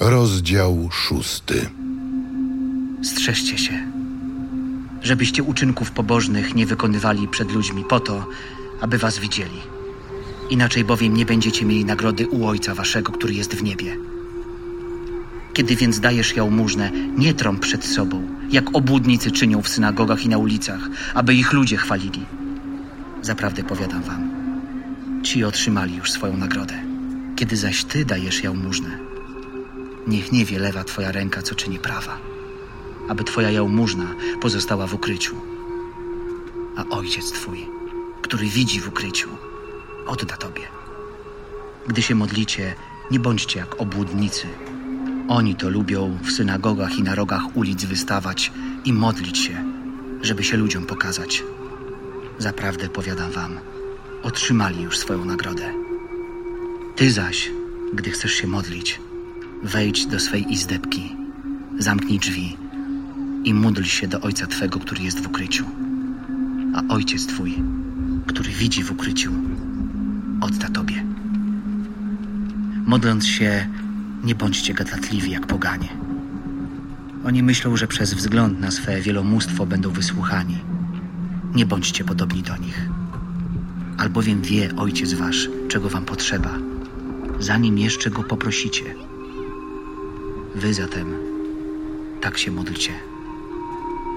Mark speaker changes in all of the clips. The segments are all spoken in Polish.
Speaker 1: Rozdział szósty.
Speaker 2: Strzeżcie się, żebyście uczynków pobożnych nie wykonywali przed ludźmi po to, aby was widzieli. Inaczej bowiem nie będziecie mieli nagrody u Ojca Waszego, który jest w niebie. Kiedy więc dajesz jałmużnę, nie trąb przed sobą, jak obłudnicy czynią w synagogach i na ulicach, aby ich ludzie chwalili. Zaprawdę powiadam wam, ci otrzymali już swoją nagrodę. Kiedy zaś ty dajesz jałmużnę, niech nie wie lewa twoja ręka, co czyni prawa, aby twoja jałmużna pozostała w ukryciu. A ojciec twój, który widzi w ukryciu, odda tobie. Gdy się modlicie, nie bądźcie jak obłudnicy. Oni to lubią w synagogach i na rogach ulic wystawać i modlić się, żeby się ludziom pokazać. Zaprawdę powiadam wam, otrzymali już swoją nagrodę. Ty zaś, gdy chcesz się modlić, wejdź do swej izdebki, zamknij drzwi i módl się do Ojca Twego, który jest w ukryciu. A Ojciec Twój, który widzi w ukryciu, odda Tobie. Modląc się, nie bądźcie gadatliwi jak poganie. Oni myślą, że przez wzgląd na swe wielomóstwo będą wysłuchani. Nie bądźcie podobni do nich. Albowiem wie Ojciec Wasz, czego Wam potrzeba, zanim jeszcze Go poprosicie. Wy zatem tak się módlcie.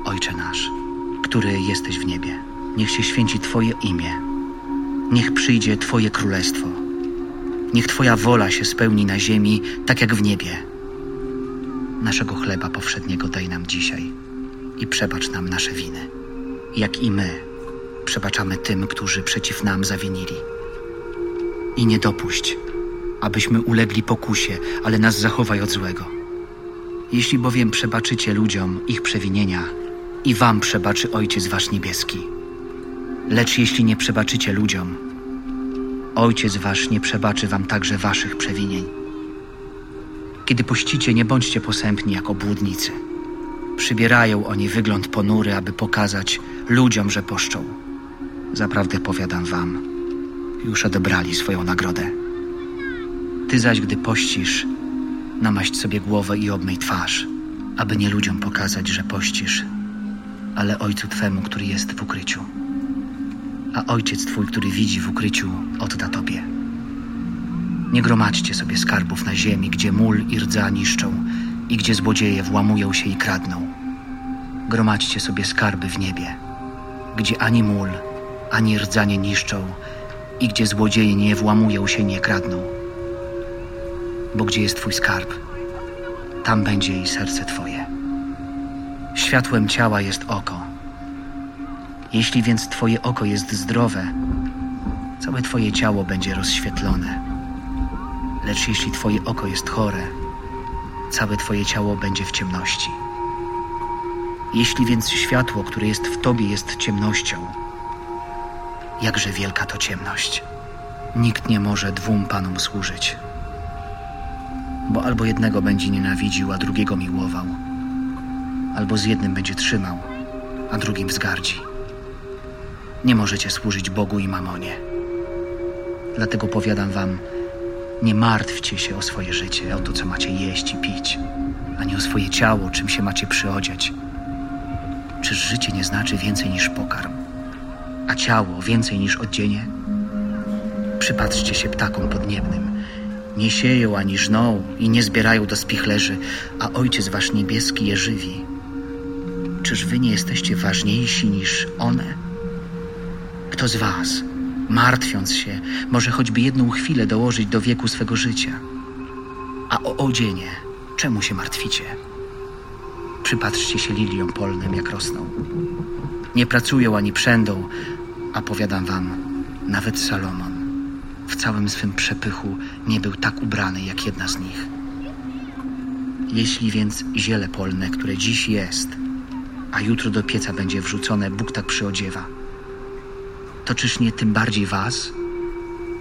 Speaker 2: Ojcze nasz, który jesteś w niebie, niech się święci Twoje imię. Niech przyjdzie Twoje królestwo. Niech Twoja wola się spełni na ziemi, tak jak w niebie. Naszego chleba powszedniego daj nam dzisiaj i przebacz nam nasze winy, jak i my przebaczamy tym, którzy przeciw nam zawinili. I nie dopuść, abyśmy ulegli pokusie, ale nas zachowaj od złego. Jeśli bowiem przebaczycie ludziom ich przewinienia, i wam przebaczy Ojciec Wasz Niebieski. Lecz jeśli nie przebaczycie ludziom, Ojciec Wasz nie przebaczy Wam także Waszych przewinień. Kiedy pościcie, nie bądźcie posępni jak obłudnicy. Przybierają oni wygląd ponury, aby pokazać ludziom, że poszczą. Zaprawdę powiadam Wam, już odebrali swoją nagrodę. Ty zaś, gdy pościsz, namaść sobie głowę i obmyj twarz, aby nie ludziom pokazać, że pościsz, ale Ojcu Twemu, który jest w ukryciu a ojciec twój, który widzi w ukryciu, odda tobie. Nie gromadźcie sobie skarbów na ziemi, gdzie mól i rdza niszczą i gdzie złodzieje włamują się i kradną. Gromadźcie sobie skarby w niebie, gdzie ani mól, ani rdza nie niszczą i gdzie złodzieje nie włamują się i nie kradną. Bo gdzie jest twój skarb, tam będzie i serce twoje. Światłem ciała jest oko. Jeśli więc Twoje oko jest zdrowe, całe Twoje ciało będzie rozświetlone. Lecz jeśli Twoje oko jest chore, całe Twoje ciało będzie w ciemności. Jeśli więc światło, które jest w Tobie, jest ciemnością, jakże wielka to ciemność. Nikt nie może dwóm panom służyć, bo albo jednego będzie nienawidził, a drugiego miłował, albo z jednym będzie trzymał, a drugim wzgardzi. Nie możecie służyć Bogu i mamonie. Dlatego powiadam wam, nie martwcie się o swoje życie, o to, co macie jeść i pić, ani o swoje ciało, czym się macie przyodziać. Czyż życie nie znaczy więcej niż pokarm, a ciało więcej niż odzienie? Przypatrzcie się ptakom podniebnym. Nie sieją ani żną i nie zbierają do spichlerzy, a Ojciec Wasz Niebieski je żywi. Czyż Wy nie jesteście ważniejsi niż one? Kto z Was, martwiąc się, może choćby jedną chwilę dołożyć do wieku swego życia? A o odzienie, czemu się martwicie? Przypatrzcie się liliom polnym, jak rosną. Nie pracują ani przędą, a powiadam wam, nawet Salomon w całym swym przepychu nie był tak ubrany jak jedna z nich. Jeśli więc ziele polne, które dziś jest, a jutro do pieca będzie wrzucone, Bóg tak przyodziewa, to czyż nie tym bardziej was,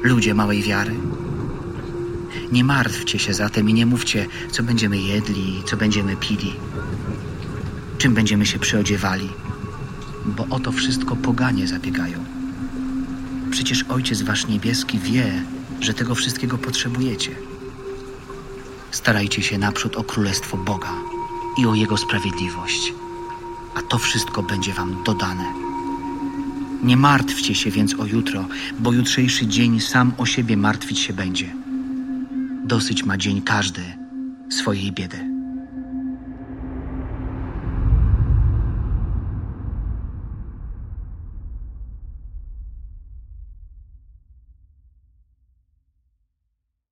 Speaker 2: ludzie małej wiary? Nie martwcie się zatem i nie mówcie, co będziemy jedli, co będziemy pili, czym będziemy się przyodziewali, bo o to wszystko poganie zabiegają. Przecież Ojciec Wasz Niebieski wie, że tego wszystkiego potrzebujecie. Starajcie się naprzód o królestwo Boga i o Jego sprawiedliwość, a to wszystko będzie wam dodane. Nie martwcie się więc o jutro, bo jutrzejszy dzień sam o siebie martwić się będzie. Dosyć ma dzień każdy swojej biedy.